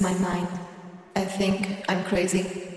My mind. I think I'm crazy.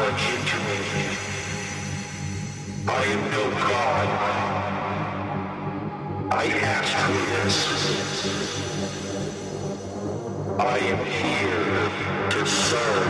I am no God. I ask for this. I am here to serve.